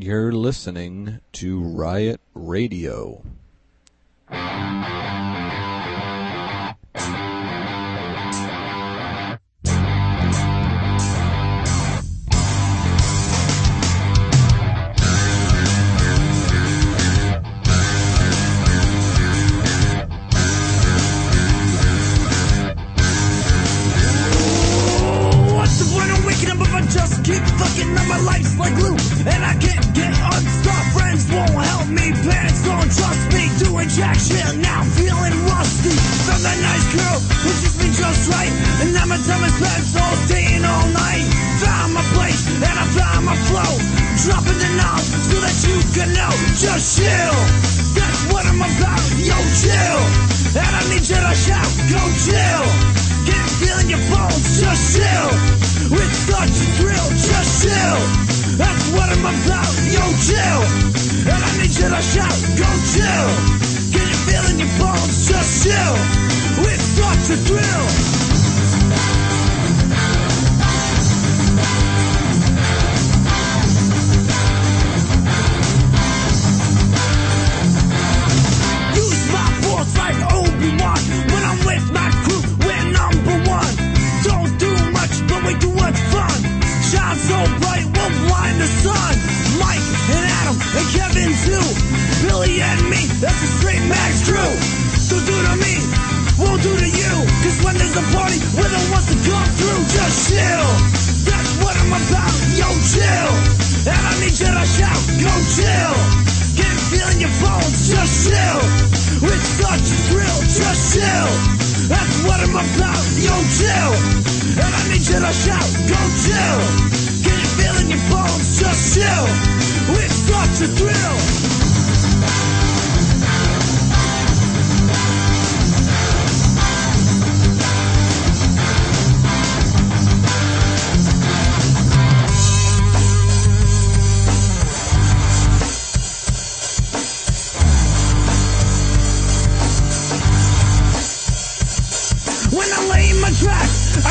You're listening to Riot Radio. That's what I'm about, yo, chill. And I need you to shout, go chill. Get a feel in your bones, just chill. With such a thrill.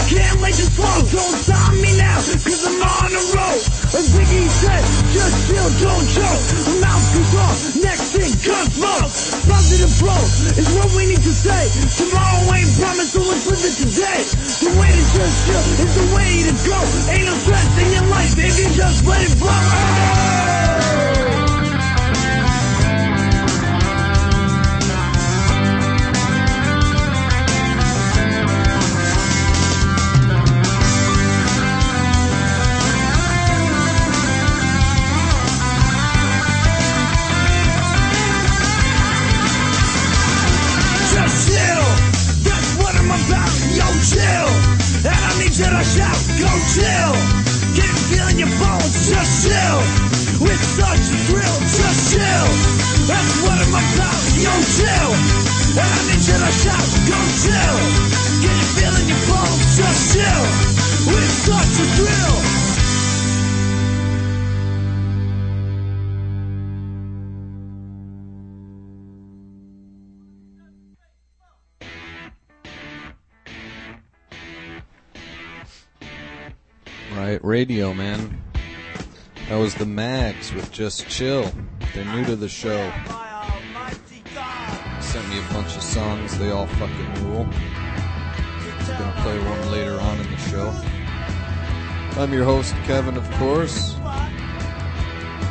Can't let you slow. Don't stop me now, cause I'm on a roll. As Biggie said, just chill, don't choke. Mouth goes off, next thing, cut smoke. Positive flow is what we need to say. Tomorrow ain't promised, so let's live it today. The way to just chill is the way to go. Ain't no stress in your life if you just let it flow. Shout. Go chill, get a feel in your bones. Just chill, with such a thrill. Just chill, that's what I'm about. Yo, chill, and I need you to shout. Go chill, get a feel in your bones. Just chill, with such a thrill. Riot Radio, man. That was the Mags with Just Chill. They're new to the show. Sent me a bunch of songs. They all fucking rule. Gonna play one later on in the show. I'm your host, Kevin, of course.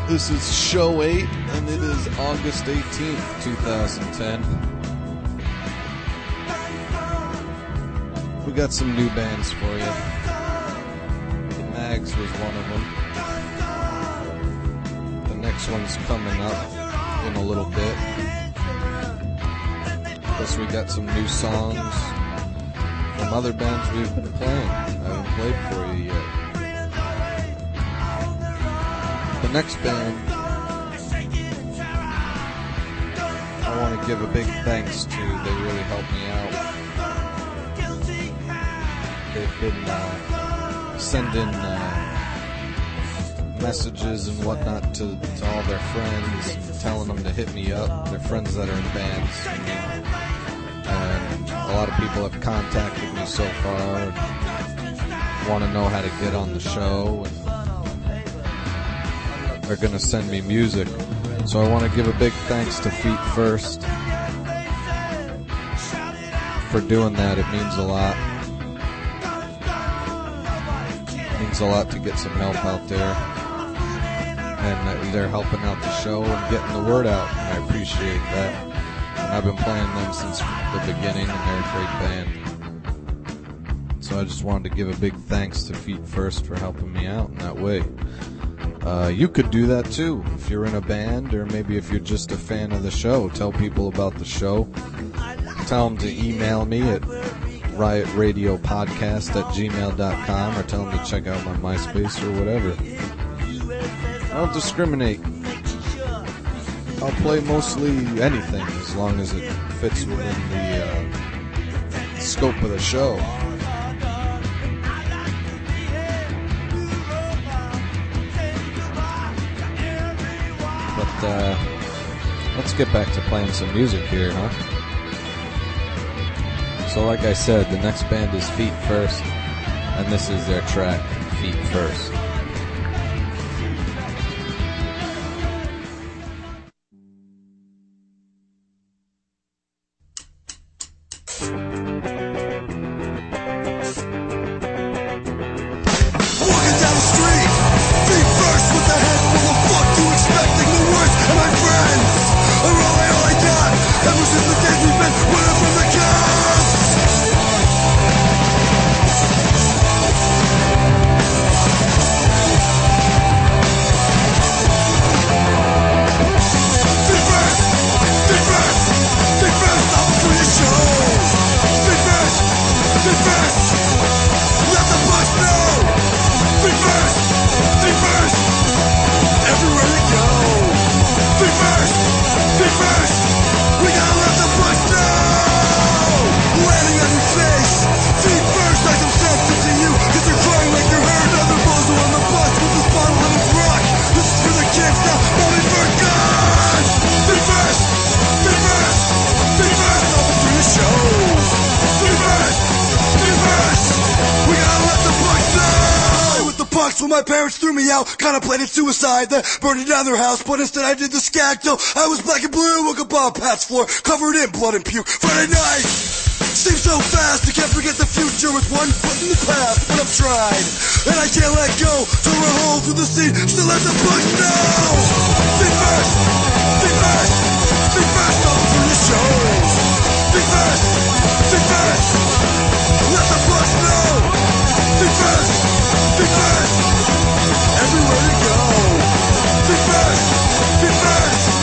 This is show 8, and it is August 18th, 2010. We got some new bands for you. Was one of them. The next one's coming up in a little bit. Plus, we got some new songs from other bands we've been playing. I haven't played for you yet. The next band, I want to give a big thanks to. They really helped me out. They've been uh, sending uh, messages and whatnot to, to all their friends, telling them to hit me up. Their friends that are in bands. And a lot of people have contacted me so far want to know how to get on the show. And are going to send me music. So I want to give a big thanks to Feet First for doing that. It means a lot. It means a lot to get some help out there. And they're helping out the show and getting the word out. I appreciate that. And I've been playing them since the beginning, and they're a great band. So I just wanted to give a big thanks to Feet First for helping me out in that way. Uh, you could do that too if you're in a band or maybe if you're just a fan of the show. Tell people about the show. Tell them to email me at riotradiopodcast at gmail.com or tell them to check out my MySpace or whatever. I don't discriminate. I'll play mostly anything as long as it fits within the uh, scope of the show. But uh, let's get back to playing some music here, huh? So, like I said, the next band is Feet First, and this is their track, Feet First. Suicide, then burning down their house. But instead I did the skag till I was black and blue. Woke up on Pat's floor, covered in blood and puke. Friday night seems so fast. I can't forget the future with one foot in the past. But I've tried, and I can't let go. Tore a hole through the sea, still let the bugs know. Feet first, feet first, feet first. The shows. Feet first, feet first. Let the bugs know. Feet first, first. Feet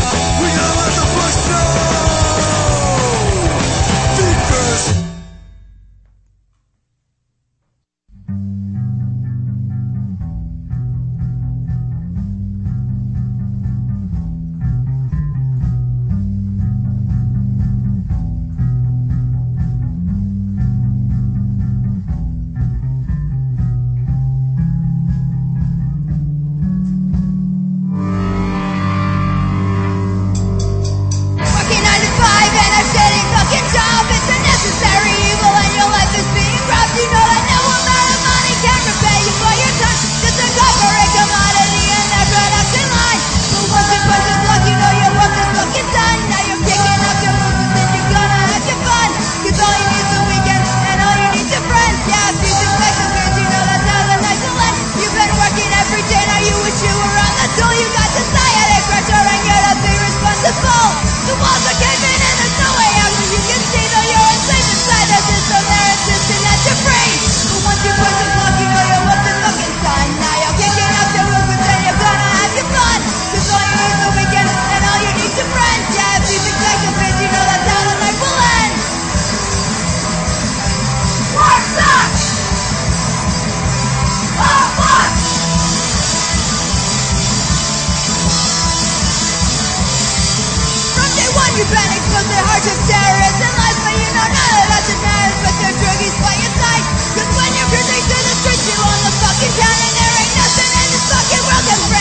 From you've been exposed to hardship, terrorists, and lies, but you know of that's matters. But your druggies by your when you're cruising through the streets, you the fucking town, and there ain't nothing in this fucking world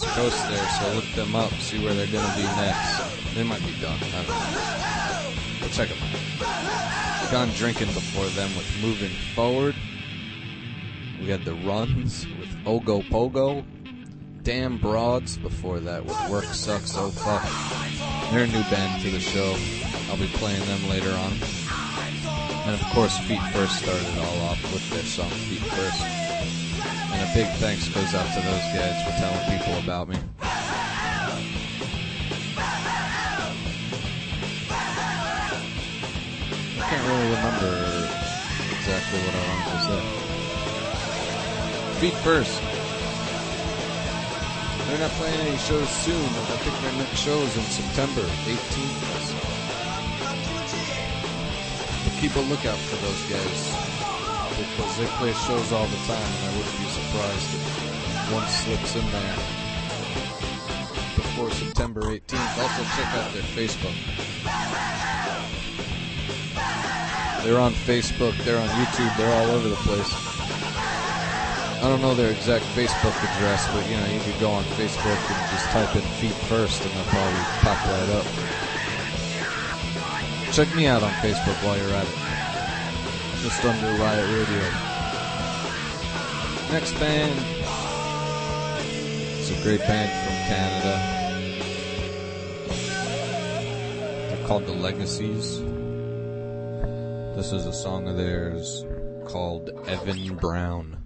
West Coast there, so look them up, see where they're gonna be next. They might be done, I don't know. But check them out. Gone drinking before them with Moving Forward. We had the Runs with Ogo Pogo. Damn Broads before that with Work Sucks Oh Fuck. They're a new band to the show. I'll be playing them later on. And of course, Feet First started it all off with their song Feet First. And a big thanks goes out to those guys for telling people about me. I can't really remember exactly what I wanted to say. Feet First. They're not playing any shows soon. But I think their next show is in September 18th. But keep a lookout for those guys because they play shows all the time, and I wouldn't be surprised if one slips in there before September 18th. Also, check out their Facebook. They're on Facebook, they're on YouTube, they're all over the place. I don't know their exact Facebook address, but you know, you could go on Facebook and just type in feet first and they'll probably pop right up. Check me out on Facebook while you're at it. Just under Riot Radio. Next band. It's a great band from Canada. They're called The Legacies. This is a song of theirs called Evan Brown.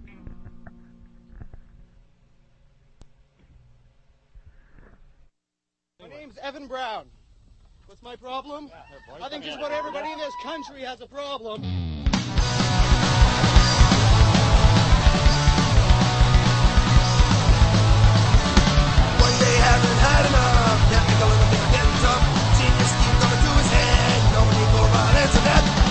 My name's Evan Brown. What's my problem? I think just about everybody in this country has a problem. Had enough. Technical and things getting tough. Genius scheme coming to his head. Nobody go violence and death. Walk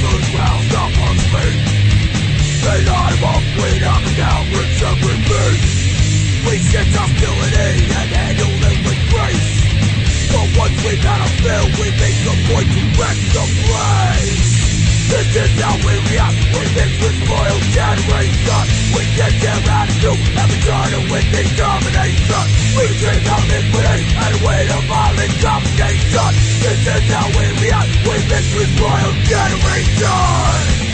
the every. We sense hostility and handle it with grace. But once we've had a fill, we make a point to wreck the place. This is how we react, we mix with spoiled generation. We get their attitude, every turn and win the domination. We drink our liquidity and wait a violent domination. This is how we react, we mix with spoiled generation.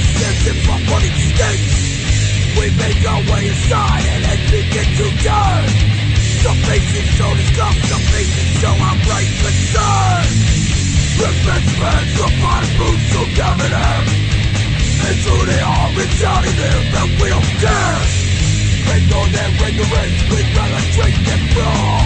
Us sins and money stinks. We make our way inside and then begin to turn. Some faces show disgust, some faces show outright concern. Men from bottom boots to M. And through the arm, it's out of there that we don't care. They know they're we'd rather drink than brawl.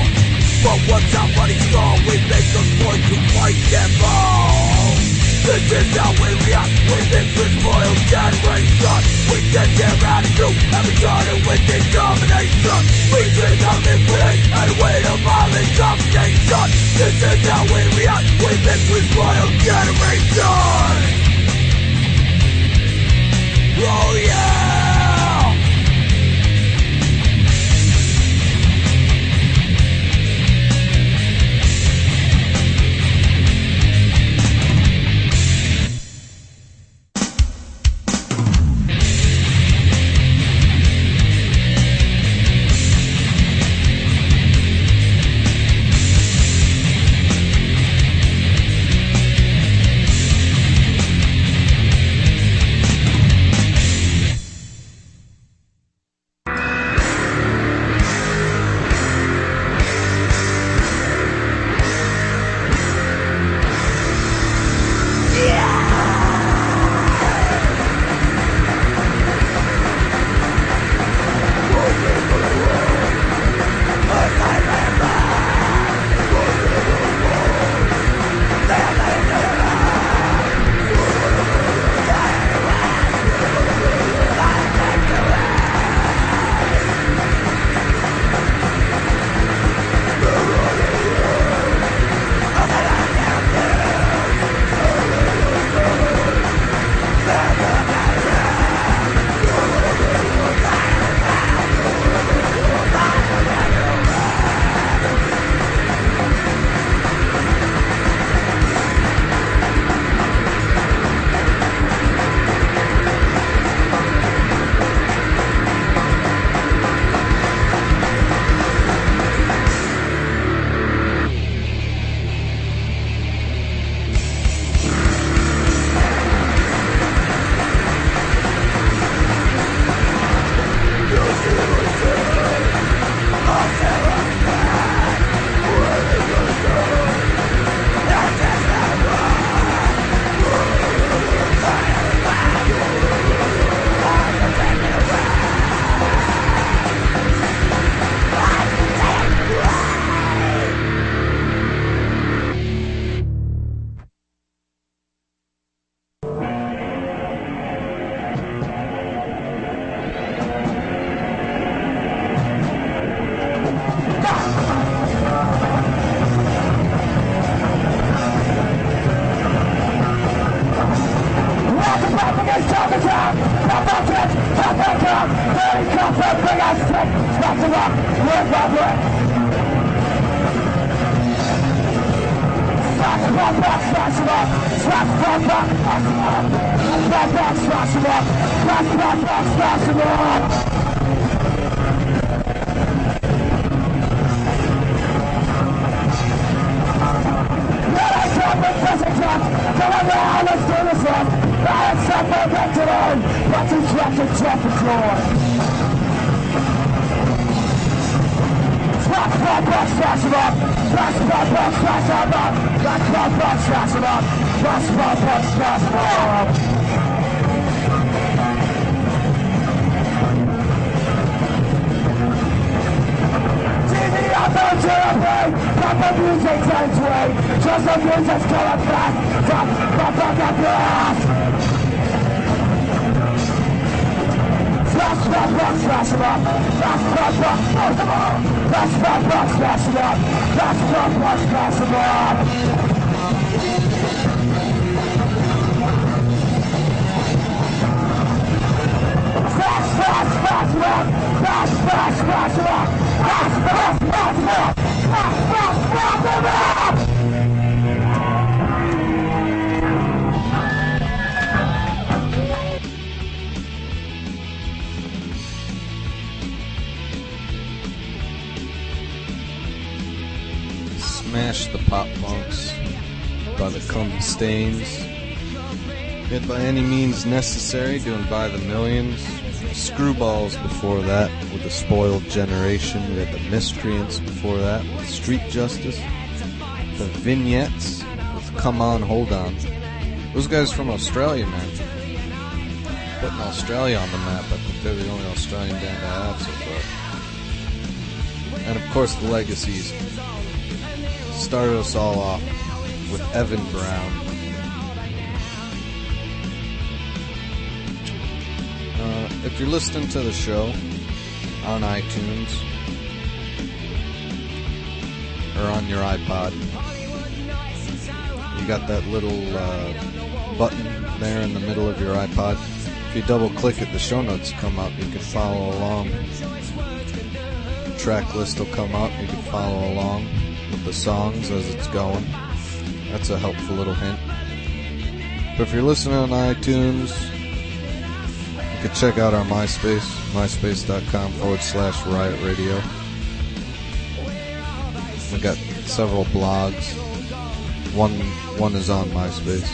But once our money's gone, we make a point to fight them all. This is how we react, we with spoiled generation. We get their attitude, every turn and win the domination. We drink our liquidate and wait a violent domination. This is how we react, we with spoiled generation. Oh yeah! Smash the Pop Punks by the Cum Stains. Hit by any means necessary, doing by the millions. Screwballs before that with the Spoiled Generation. We had the Miscreants before that with Street Justice. The Vignettes with Come On, Hold On. Those guys from Australia, man. Putting Australia on the map. I think they're the only Australian band I have so far. And of course, the Legacies started us all off with Evan Brown. Uh, if you're listening to the show on iTunes or on your iPod, you got that little uh, button there in the middle of your iPod. If you double click it, the show notes come up. You can follow along. The track list will come up. You can follow along with the songs as it's going. That's a helpful little hint. But if you're listening on iTunes, you can check out our MySpace, myspace.com forward slash riot radio. We got several blogs. One one is on MySpace.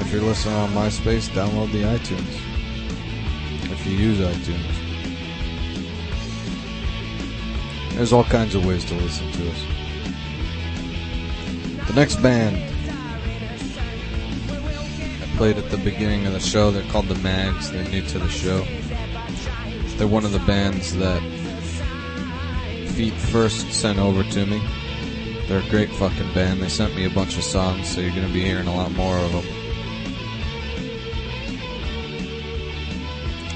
If you're listening on MySpace, download the iTunes. If you use iTunes. There's all kinds of ways to listen to us. The next band I played at the beginning of the show, they're called the Mags. They're new to the show. They're one of the bands that Feet first sent over to me. They're a great fucking band. They sent me a bunch of songs, so you're gonna be hearing a lot more of them.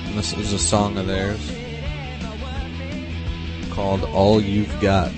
And this is a song of theirs called All You've Got.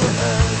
We'll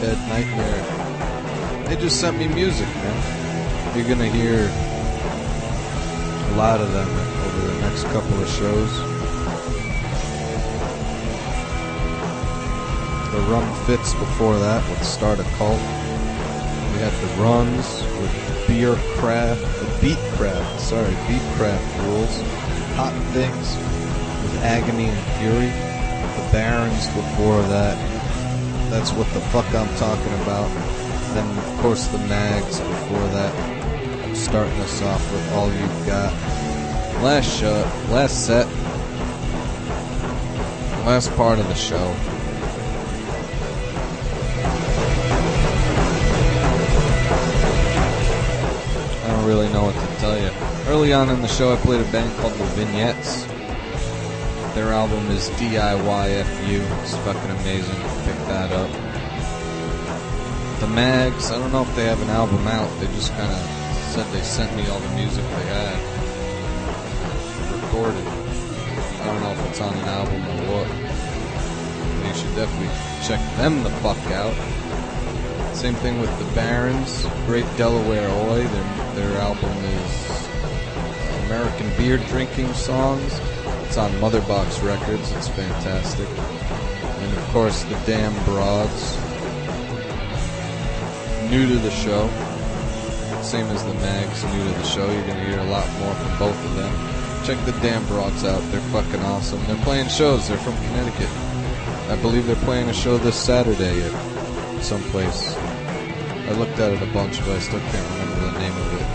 Nightmare. They just sent me music, man. You're gonna hear a lot of them over the next couple of shows. The Rum Fits before that with Start a Cult. We had the Runs with Beer Craft, the Beat Craft, sorry, Beat Craft rules. Hot Things with Agony and Fury. The Barons before that. That's what the fuck I'm talking about. Then, of course, the Mags before that starting us off with all you've got. Last show, last set, last part of the show. I don't really know what to tell you. Early on in the show, I played a band called The Vignettes. Their album is DIYFU. It's fucking amazing. Pick that up. The Mags, I don't know if they have an album out. They just kind of said they sent me all the music they had recorded. I don't know if it's on an album or what. You should definitely check them the fuck out. Same thing with the Barons, Great Delaware Oi. Their, their album is American Beer Drinking Songs. It's on Motherbox Records. It's fantastic. And of course, the Damn Broads. New to the show same as the mags new to the show. You're gonna hear a lot more from both of them. Check the damn broads out. They're fucking awesome. They're playing shows. They're from Connecticut. I believe they're playing a show this Saturday at someplace. I looked at it a bunch, but I still can't remember the name of it.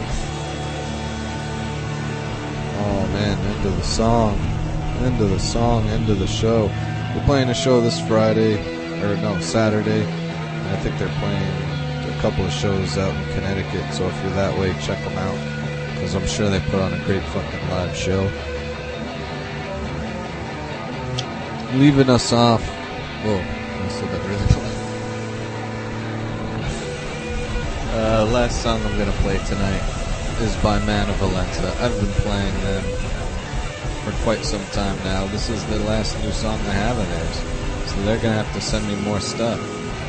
Oh man, end of the song. End of the song, end of the show. We're playing a show this Friday, or no, Saturday. And I think they're playing a couple of shows out in Connecticut, so if you're that way, check them out. Because I'm sure they put on a great fucking live show. Leaving us off. Whoa, I said that really. Uh, last song I'm gonna play tonight is by Man of Valenza. I've been playing them for quite some time now. This is the last new song I have of theirs. So they're gonna have to send me more stuff.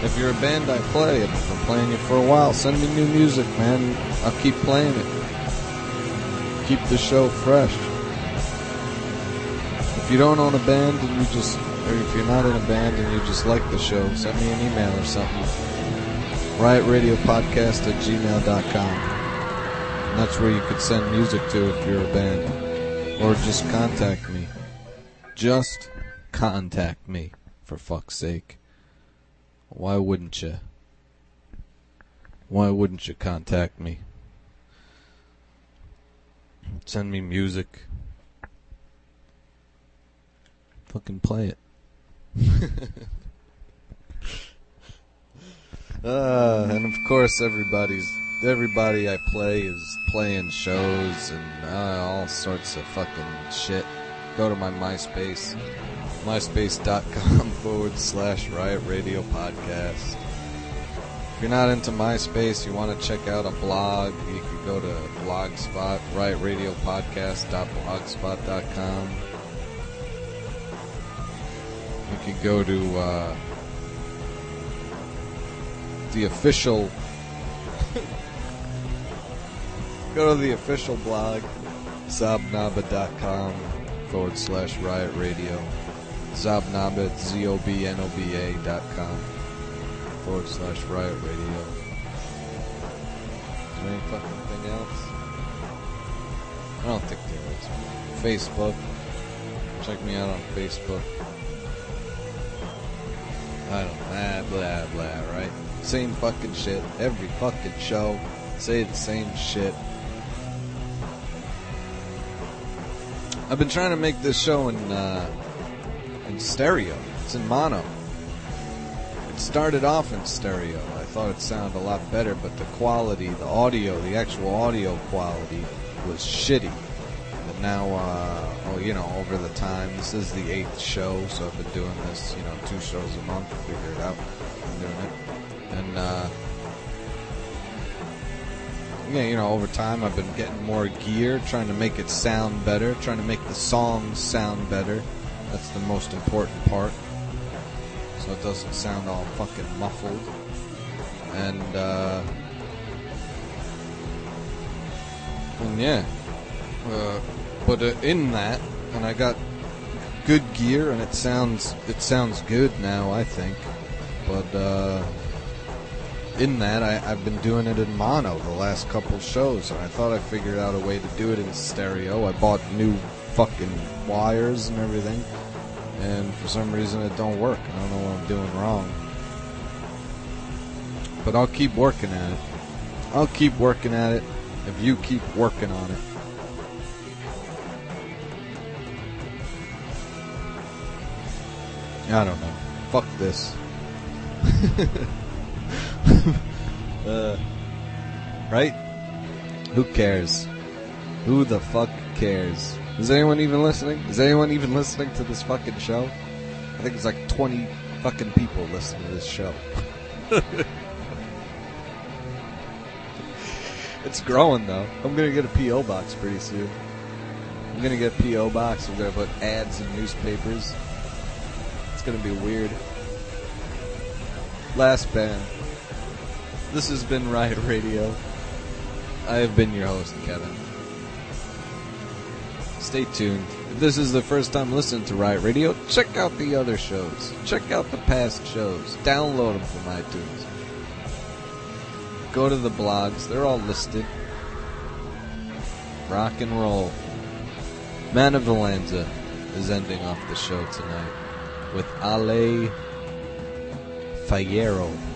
If you're a band I play, and I've been playing it for a while, send me new music, man. I'll keep playing it. Keep the show fresh. If you don't own a band and you just, or if you're not in a band and you just like the show, send me an email or something. RiotRadioPodcast at gmail.com. And that's where you could send music to if you're a band. Or just contact me. Just contact me, for fuck's sake. Why wouldn't you? Why wouldn't you contact me? Send me music. Fucking play it. uh, and of course, everybody's everybody I play is playing shows and uh, all sorts of fucking shit. Go to my MySpace, myspace.com forward slash Riot Radio Podcast. If you're not into MySpace, you want to check out a blog, you can go to Blogspot, riotradiopodcast.blogspot.com. You can go to uh, the official. go to the official blog, zobnoba.com forward slash riot radio. Zobnoba, Z-O-B-N-O-B-A dot com forward slash riot radio. Is there any fucking thing else? I don't think there is. Facebook. Check me out on Facebook. I don't know, blah, blah, blah, right? Same fucking shit. Every fucking show. Say the same shit. I've been trying to make this show in, uh, in stereo. It's in mono. It started off in stereo. I thought it sounded a lot better, but the quality, the audio, the actual audio quality was shitty. But now, uh, oh, you know, over the time, this is the eighth show, so I've been doing this, you know, two shows a month to figure it out. I'm doing it. And, uh, you know, over time I've been getting more gear, trying to make it sound better, trying to make the songs sound better. That's the most important part. So it doesn't sound all fucking muffled. And, uh, and yeah. Uh, but uh, in that, and I got good gear, and it sounds it sounds good now. I think, but uh, in that, I, I've been doing it in mono the last couple shows, and I thought I figured out a way to do it in stereo. I bought new fucking wires and everything, and for some reason it don't work. I don't know what I'm doing wrong, but I'll keep working at it. I'll keep working at it if you keep working on it. I don't know. Fuck this. uh, right? Who cares? Who the fuck cares? Is anyone even listening? Is anyone even listening to this fucking show? I think it's like 20 fucking people listening to this show. it's growing though. I'm gonna get a P.O. box pretty soon. I'm gonna get a P.O. box. I'm gonna put ads in newspapers. It's gonna be weird. Last band. This has been Riot Radio. I have been your host, Kevin. Stay tuned. If this is the first time listening to Riot Radio, check out the other shows. Check out the past shows. Download them from iTunes. Go to the blogs, they're all listed. Rock and roll. Man of Valenza is ending off the show tonight with Ale Fayero.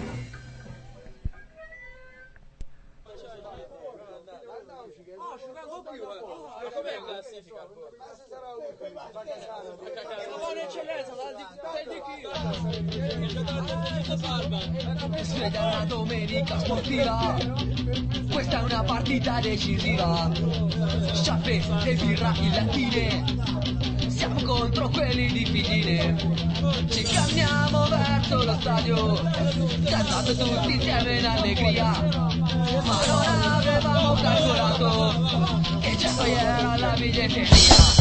Decisiva Sciappe e birra in latine Siamo contro quelli di Figline Ci camminiamo verso lo stadio. Cantando tutti insieme in allegria. Ma non avevamo calcolato Che già poi era la biglietteria